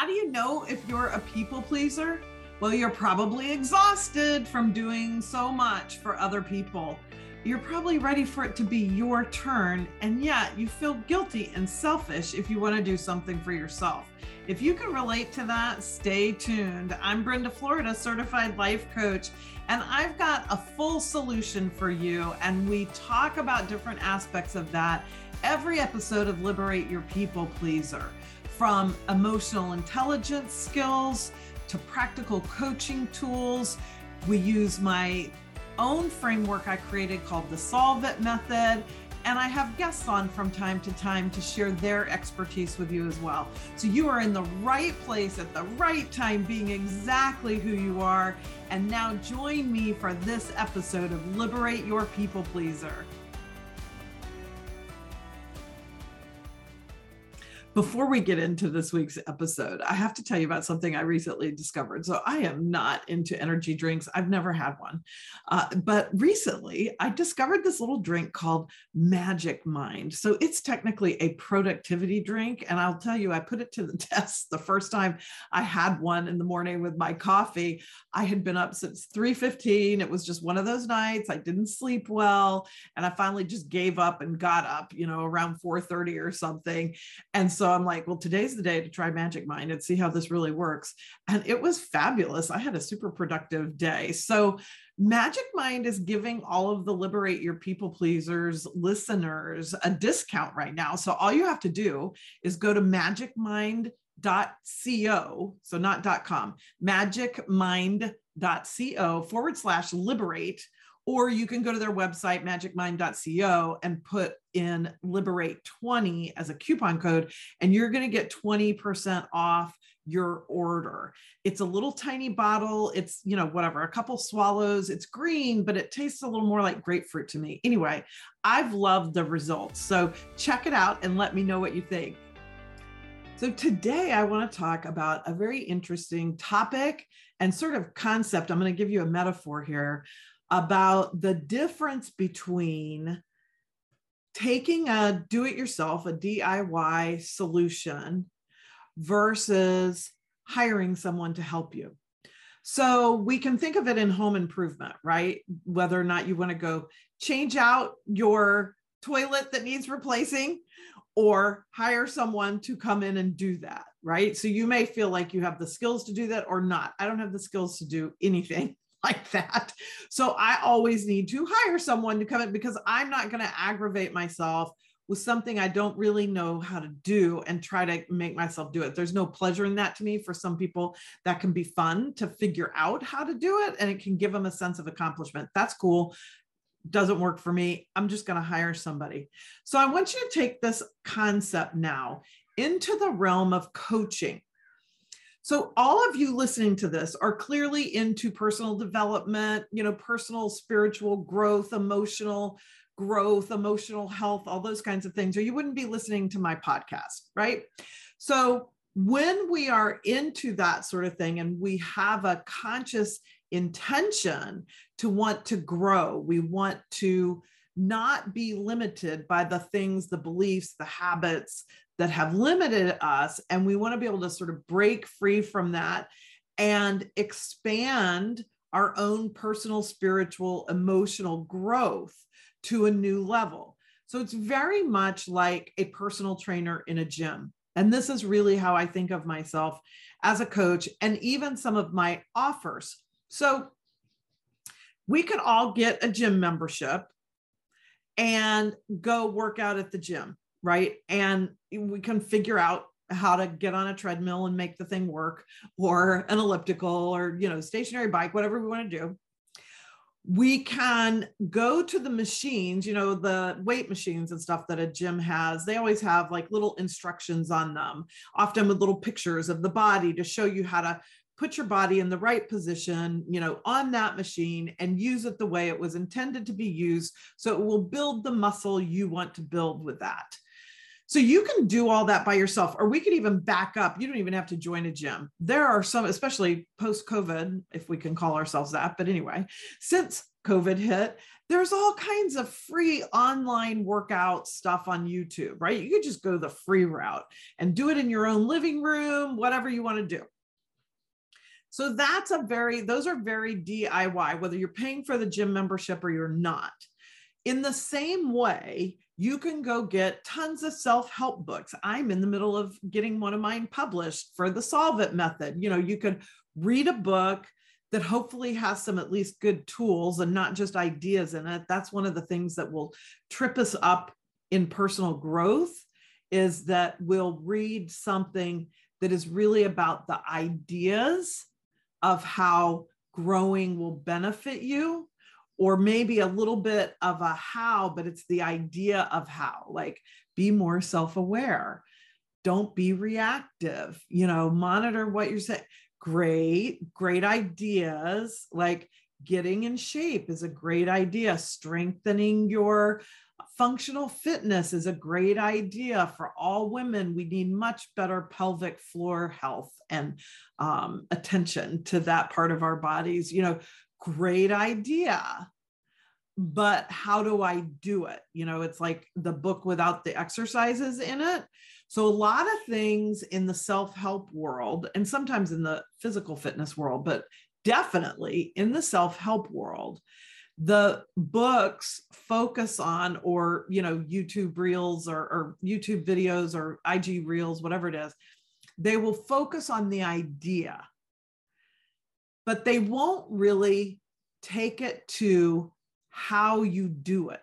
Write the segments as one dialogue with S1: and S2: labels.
S1: How do you know if you're a people pleaser? Well, you're probably exhausted from doing so much for other people. You're probably ready for it to be your turn, and yet you feel guilty and selfish if you want to do something for yourself. If you can relate to that, stay tuned. I'm Brenda Florida, certified life coach, and I've got a full solution for you. And we talk about different aspects of that every episode of Liberate Your People Pleaser from emotional intelligence skills to practical coaching tools. We use my own framework I created called the Solve It Method. And I have guests on from time to time to share their expertise with you as well. So you are in the right place at the right time, being exactly who you are. And now join me for this episode of Liberate Your People Pleaser. Before we get into this week's episode, I have to tell you about something I recently discovered. So, I am not into energy drinks. I've never had one. Uh, but recently, I discovered this little drink called Magic Mind. So, it's technically a productivity drink. And I'll tell you, I put it to the test the first time I had one in the morning with my coffee. I had been up since 3:15. It was just one of those nights. I didn't sleep well. And I finally just gave up and got up, you know, around 4:30 or something. And so I'm like, well, today's the day to try Magic Mind and see how this really works. And it was fabulous. I had a super productive day. So Magic Mind is giving all of the Liberate Your People Pleasers listeners a discount right now. So all you have to do is go to magicmind.co, so not .com, magicmind.co forward slash liberate or you can go to their website magicmind.co and put in liberate 20 as a coupon code and you're going to get 20% off your order. It's a little tiny bottle it's you know whatever a couple swallows it's green but it tastes a little more like grapefruit to me. Anyway i've loved the results so check it out and let me know what you think. So today I want to talk about a very interesting topic and sort of concept. I'm going to give you a metaphor here about the difference between taking a do it yourself, a DIY solution versus hiring someone to help you. So we can think of it in home improvement, right? Whether or not you want to go change out your toilet that needs replacing or hire someone to come in and do that, right? So you may feel like you have the skills to do that or not. I don't have the skills to do anything like that. So I always need to hire someone to come in because I'm not going to aggravate myself with something I don't really know how to do and try to make myself do it. There's no pleasure in that to me. For some people, that can be fun to figure out how to do it and it can give them a sense of accomplishment. That's cool. Doesn't work for me. I'm just going to hire somebody. So I want you to take this concept now into the realm of coaching. So all of you listening to this are clearly into personal development, you know, personal spiritual growth, emotional growth, emotional health, all those kinds of things, or you wouldn't be listening to my podcast, right? So when we are into that sort of thing and we have a conscious intention to want to grow, we want to not be limited by the things, the beliefs, the habits, that have limited us. And we want to be able to sort of break free from that and expand our own personal, spiritual, emotional growth to a new level. So it's very much like a personal trainer in a gym. And this is really how I think of myself as a coach and even some of my offers. So we could all get a gym membership and go work out at the gym right? And we can figure out how to get on a treadmill and make the thing work or an elliptical or you know stationary bike whatever we want to do we can go to the machines you know the weight machines and stuff that a gym has they always have like little instructions on them often with little pictures of the body to show you how to put your body in the right position you know on that machine and use it the way it was intended to be used so it will build the muscle you want to build with that so you can do all that by yourself, or we could even back up. You don't even have to join a gym. There are some, especially post COVID, if we can call ourselves that. But anyway, since COVID hit, there's all kinds of free online workout stuff on YouTube, right? You could just go the free route and do it in your own living room, whatever you want to do. So that's a very, those are very DIY, whether you're paying for the gym membership or you're not. In the same way, you can go get tons of self-help books. I'm in the middle of getting one of mine published for the Solve It method. You know, you could read a book that hopefully has some at least good tools and not just ideas in it. That's one of the things that will trip us up in personal growth is that we'll read something that is really about the ideas of how growing will benefit you or maybe a little bit of a how but it's the idea of how like be more self-aware don't be reactive you know monitor what you're saying great, great ideas like getting in shape is a great idea. Strengthening your functional fitness is a great idea for all women. We need much better pelvic floor health and um, attention to that part of our bodies. You know, great idea. But how do I do it? You know, it's like the book without the exercises in it. So, a lot of things in the self help world, and sometimes in the physical fitness world, but definitely in the self help world, the books focus on, or, you know, YouTube reels or, or YouTube videos or IG reels, whatever it is, they will focus on the idea, but they won't really take it to how you do it.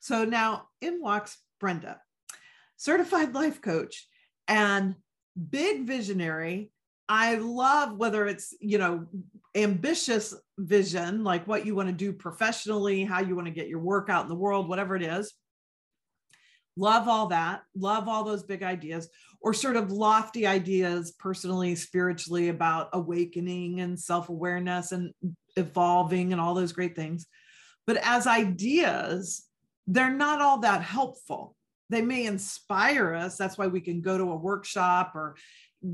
S1: So now in walks Brenda certified life coach and big visionary. I love whether it's, you know, ambitious vision, like what you want to do professionally, how you want to get your work out in the world, whatever it is. Love all that. Love all those big ideas or sort of lofty ideas personally, spiritually about awakening and self awareness and evolving and all those great things. But as ideas, they're not all that helpful they may inspire us. That's why we can go to a workshop or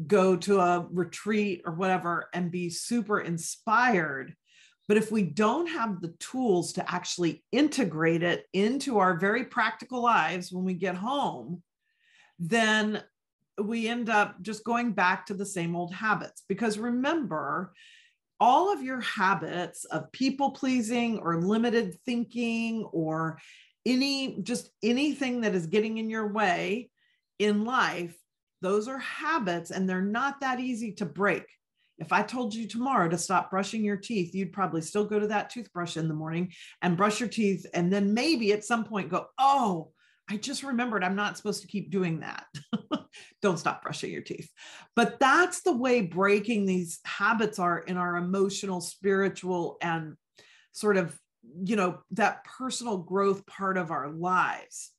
S1: go to a retreat or whatever and be super inspired. But if we don't have the tools to actually integrate it into our very practical lives when we get home, then we end up just going back to the same old habits. Because remember, all of your habits of people pleasing or limited thinking or any just anything that is getting in your way in life those are habits and they're not that easy to break if i told you tomorrow to stop brushing your teeth you'd probably still go to that toothbrush in the morning and brush your teeth and then maybe at some point go oh i just remembered i'm not supposed to keep doing that. Don't stop brushing your teeth. But that's the way breaking these habits are in our emotional spiritual and sort of you know that personal growth part of our lives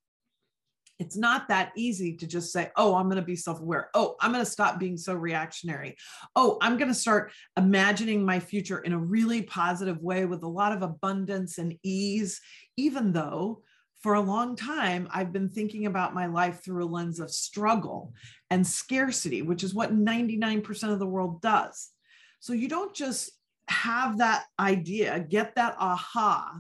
S1: it's not that easy to just say oh i'm going to be self-aware. Oh i'm going to stop being so reactionary. Oh i'm going to start imagining my future in a really positive way with a lot of abundance and ease even though for a long time i've been thinking about my life through a lens of struggle and scarcity which is what 99% of the world does. So you don't just have that idea, get that aha,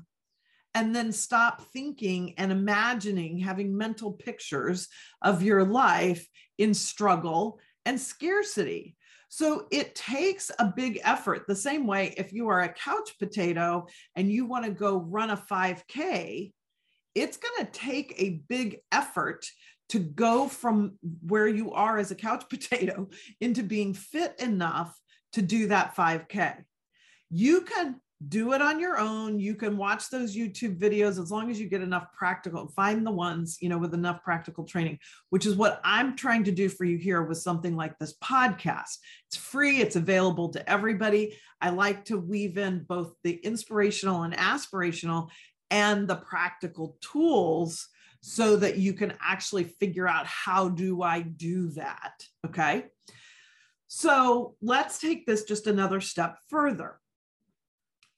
S1: and then stop thinking and imagining, having mental pictures of your life in struggle and scarcity. So it takes a big effort. The same way, if you are a couch potato and you want to go run a 5K, it's going to take a big effort to go from where you are as a couch potato into being fit enough to do that 5K you can do it on your own. You can watch those youtube videos as long as you get enough practical find the ones you know with enough practical training which is what i'm trying to do for you here with something like this podcast. It's free. It's available to everybody. I like to weave in both the inspirational and aspirational and the practical tools so that you can actually figure out how do i do that okay? So let's take this just another step further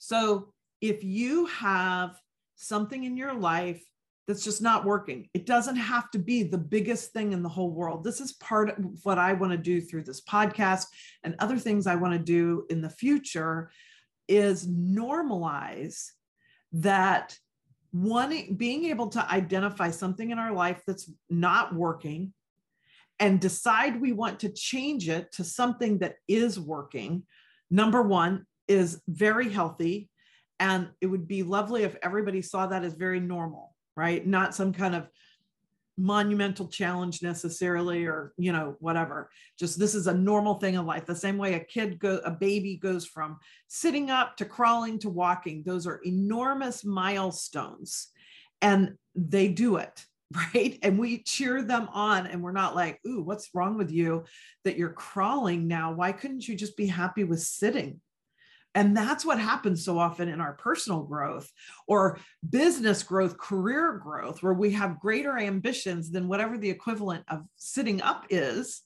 S1: so if you have something in your life that's just not working, it doesn't have to be the biggest thing in the whole world. This is part of what I want to do through this podcast and other things I want to do in the future is normalize that one being able to identify something in our life that's not working and decide we want to change it to something that is working number one is very healthy and it would be lovely if everybody saw that as very normal right? Not some kind of monumental challenge necessarily or you know whatever. Just this is a normal thing in life the same way a kid go a baby goes from sitting up to crawling to walking. Those are enormous milestones and they do it right? And we cheer them on and we're not like ooh what's wrong with you that you're crawling now? Why couldn't you just be happy with sitting and that's what happens so often in our personal growth or business growth, career growth, where we have greater ambitions than whatever the equivalent of sitting up is.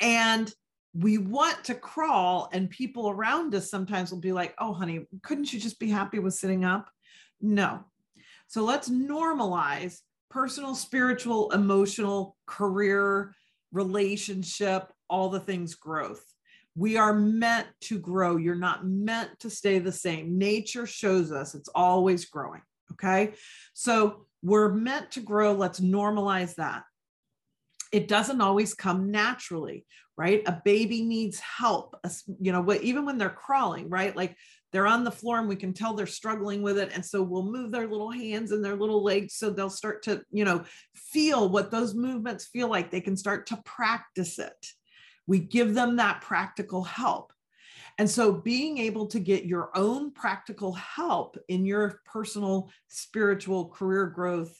S1: And we want to crawl, and people around us sometimes will be like, oh, honey, couldn't you just be happy with sitting up? No. So let's normalize personal, spiritual, emotional, career, relationship, all the things growth. We are meant to grow. You're not meant to stay the same. Nature shows us it's always growing. Okay. So we're meant to grow. Let's normalize that. It doesn't always come naturally, right? A baby needs help, you know, even when they're crawling, right? Like they're on the floor and we can tell they're struggling with it. And so we'll move their little hands and their little legs so they'll start to, you know, feel what those movements feel like. They can start to practice it. We give them that practical help. And so being able to get your own practical help in your personal spiritual career growth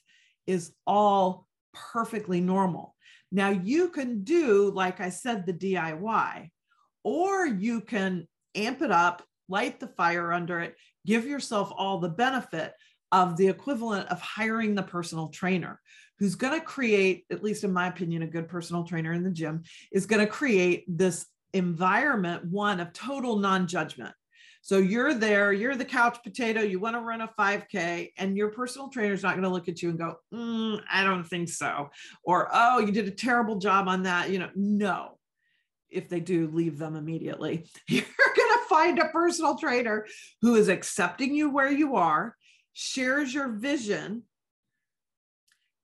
S1: is all perfectly normal. Now you can do, like I said, the DIY, or you can amp it up, light the fire under it, give yourself all the benefit of the equivalent of hiring the personal trainer who's going to create, at least in my opinion, a good personal trainer in the gym is going to create this environment, one of total non judgment. So you're there, you're the couch potato, you want to run a 5K, and your personal trainer is not going to look at you and go, mm, I don't think so. Or, oh, you did a terrible job on that. You know, no. If they do, leave them immediately. You're going to find a personal trainer who is accepting you where you are, shares your vision,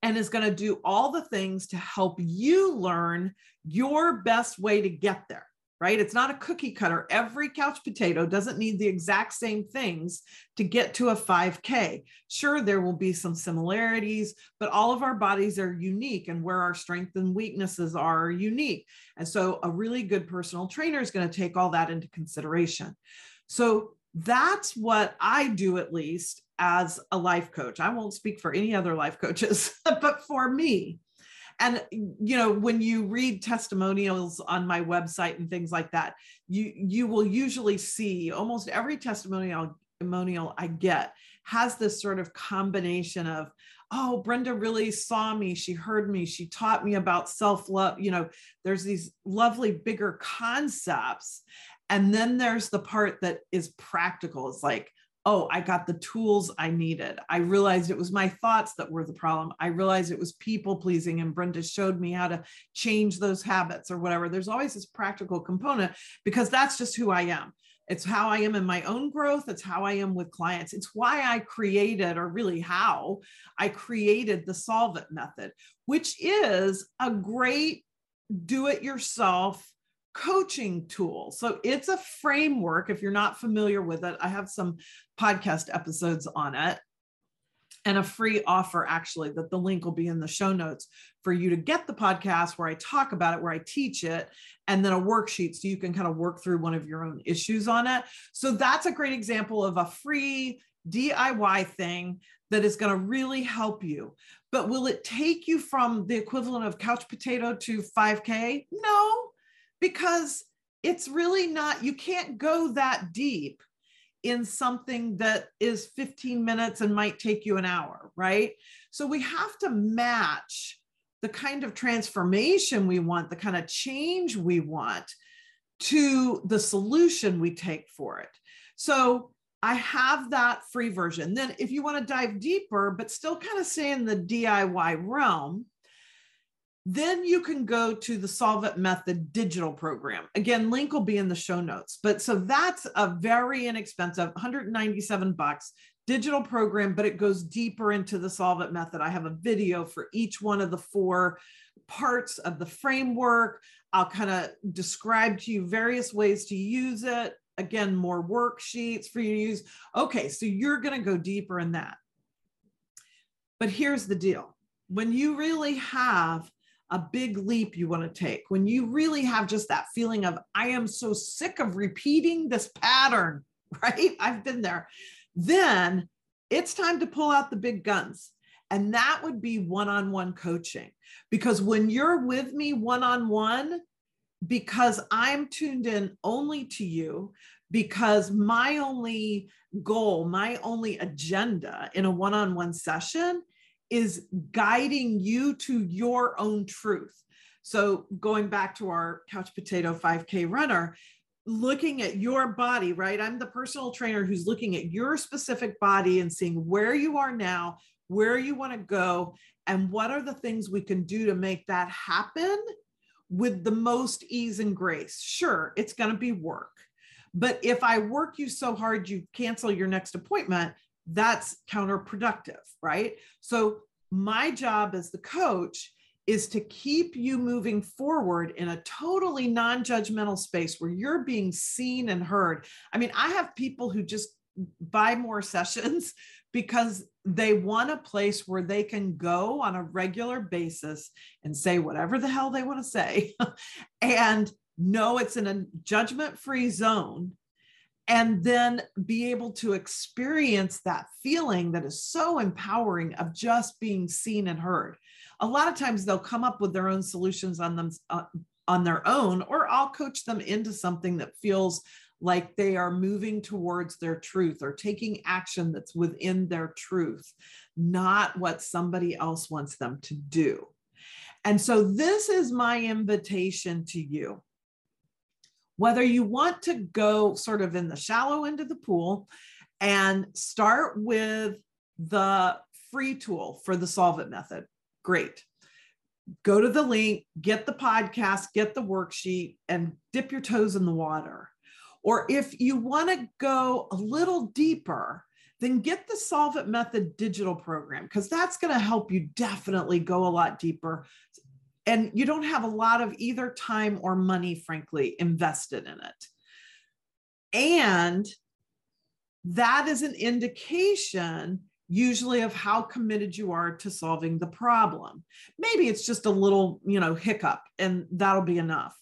S1: and is going to do all the things to help you learn your best way to get there right? It's not a cookie cutter. Every couch potato doesn't need the exact same things to get to a 5K. Sure, there will be some similarities, but all of our bodies are unique and where our strengths and weaknesses are unique. And so, a really good personal trainer is going to take all that into consideration. So, that's what I do at least as a life coach. I won't speak for any other life coaches, but for me. And you know, when you read testimonials on my website and things like that, you you will usually see almost every testimonial testimonial I get has this sort of combination of oh brenda really saw me. She heard me. She taught me about self-love. You know there's these lovely bigger concepts. And then there's the part that is practical. It's like oh, I got the tools I needed. I realized it was my thoughts that were the problem. I realized it was people pleasing, and Brenda showed me how to change those habits or whatever. There's always this practical component because that's just who I am. It's how I am in my own growth. It's how I am with clients. It's why I created, or really how I created the Solve It method, which is a great do it yourself coaching tool. So it's a framework. If you're not familiar with it, I have some podcast episodes on it and a free offer actually that the link will be in the show notes for you to get the podcast where I talk about it, where I teach it, and then a worksheet so you can kind of work through one of your own issues on it. So that's a great example of a free DIY thing that is going to really help you. But will it take you from the equivalent of couch potato to 5K? No, because it's really not, you can't go that deep in something that is 15 minutes and might take you an hour, right? So we have to match the kind of transformation we want, the kind of change we want to the solution we take for it. So I have that free version. Then, if you want to dive deeper, but still kind of stay in the DIY realm, then you can go to the Solve It Method digital program. Again, link will be in the show notes. But so that's a very inexpensive 197 bucks digital program, but it goes deeper into the Solve It method. I have a video for each one of the four parts of the framework. I'll kind of describe to you various ways to use it. Again, more worksheets for you to use. Okay, so you're going to go deeper in that. But here's the deal when you really have a big leap you want to take, when you really have just that feeling of, I am so sick of repeating this pattern, right? I've been there. Then it's time to pull out the big guns. And that would be one on one coaching. Because when you're with me one on one, because I'm tuned in only to you, because my only goal, my only agenda in a one on one session is guiding you to your own truth. So, going back to our couch potato 5K runner, looking at your body, right? I'm the personal trainer who's looking at your specific body and seeing where you are now, where you want to go, and what are the things we can do to make that happen with the most ease and grace. Sure, it's going to be work. But if I work you so hard you cancel your next appointment, that's counterproductive, right? So, my job as the coach is to keep you moving forward in a totally non judgmental space where you're being seen and heard. I mean, I have people who just buy more sessions because they want a place where they can go on a regular basis and say whatever the hell they want to say and know it's in a judgment free zone and then be able to experience that feeling that is so empowering of just being seen and heard. A lot of times they'll come up with their own solutions on them uh, on their own or i'll coach them into something that feels like they are moving towards their truth or taking action that's within their truth not what somebody else wants them to do. And so this is my invitation to you whether you want to go sort of in the shallow end of the pool and start with the free tool for the solve it method, great. Go to the link, get the podcast, get the worksheet, and dip your toes in the water. Or if you want to go a little deeper, then get the Solve It Method digital program because that's going to help you definitely go a lot deeper and you don't have a lot of either time or money, frankly, invested in it. And that is an indication usually of how committed you are to solving the problem. Maybe it's just a little, you know, hiccup and that'll be enough.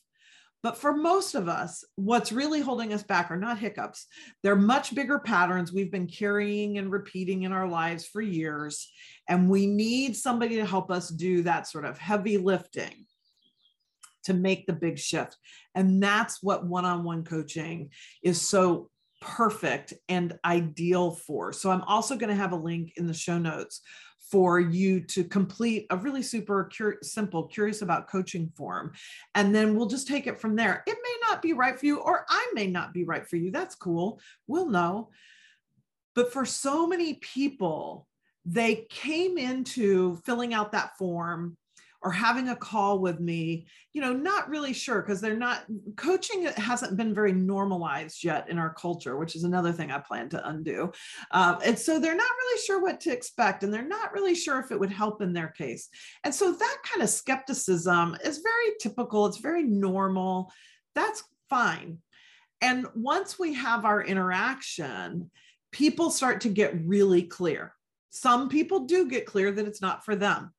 S1: But for most of us, what's really holding us back are not hiccups. They're much bigger patterns we've been carrying and repeating in our lives for years. And we need somebody to help us do that sort of heavy lifting to make the big shift. And that's what one on one coaching is so perfect and ideal for. So I'm also going to have a link in the show notes for you to complete a really super cur- simple curious about coaching form. And then we'll just take it from there. It may not be right for you or i may not be right for you. That's cool. We'll know. But for so many people they came into filling out that form or having a call with me, you know, not really sure because they're not coaching hasn't been very normalized yet in our culture, which is another thing I plan to undo. Um, and so they're not really sure what to expect and they're not really sure if it would help in their case. And so that kind of skepticism is very typical, it's very normal. That's fine. And once we have our interaction, people start to get really clear. Some people do get clear that it's not for them.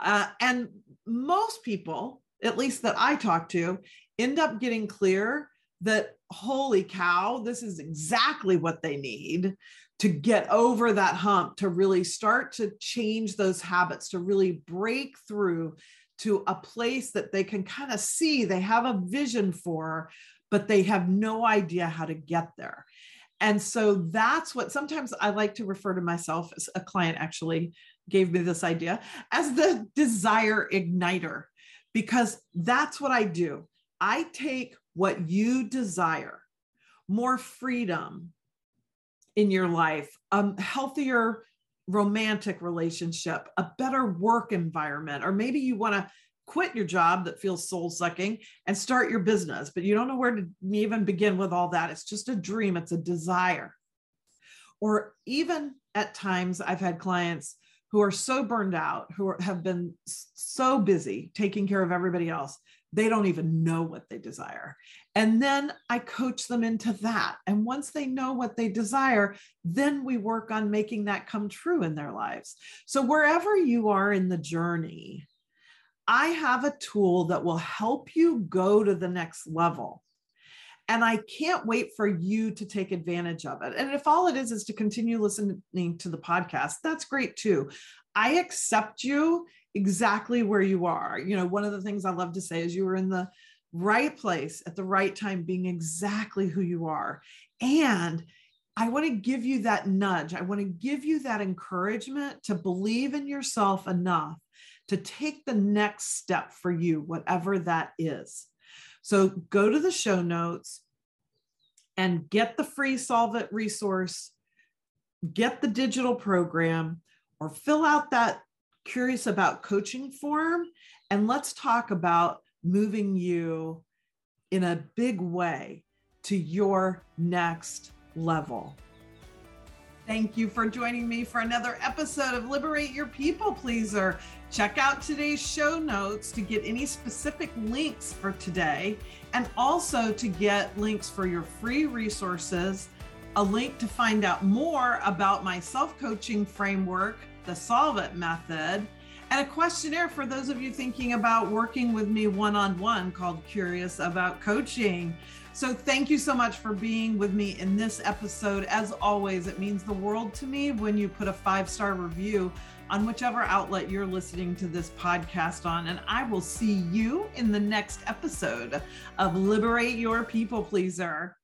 S1: Uh, and most people, at least that I talk to, end up getting clear that, holy cow, this is exactly what they need to get over that hump, to really start to change those habits, to really break through to a place that they can kind of see, they have a vision for, but they have no idea how to get there. And so that's what sometimes I like to refer to myself as a client actually gave me this idea as the desire igniter, because that's what I do. I take what you desire, more freedom in your life, a healthier romantic relationship, a better work environment, or maybe you want to quit your job that feels soul sucking and start your business, but you don't know where to even begin with all that. It's just a dream, it's a desire. or even at times I've had clients who are so burned out, who are, have been so busy taking care of everybody else, they don't even know what they desire. And then I coach them into that. And once they know what they desire, then we work on making that come true in their lives. So, wherever you are in the journey, I have a tool that will help you go to the next level. And I can't wait for you to take advantage of it. And if all it is is to continue listening to the podcast, that's great too. I accept you exactly where you are. You know, one of the things I love to say is you were in the right place at the right time, being exactly who you are. And I want to give you that nudge. I want to give you that encouragement to believe in yourself enough to take the next step for you, whatever that is. So go to the show notes and get the free Solve It resource, get the digital program, or fill out that curious about coaching form. And let's talk about moving you in a big way to your next level. Thank you for joining me for another episode of Liberate Your People Pleaser. Check out today's show notes to get any specific links for today and also to get links for your free resources, a link to find out more about my self coaching framework, the Solve It method, and a questionnaire for those of you thinking about working with me one on one called Curious About Coaching. So, thank you so much for being with me in this episode. As always, it means the world to me when you put a five star review on whichever outlet you're listening to this podcast on. And I will see you in the next episode of Liberate Your People Pleaser.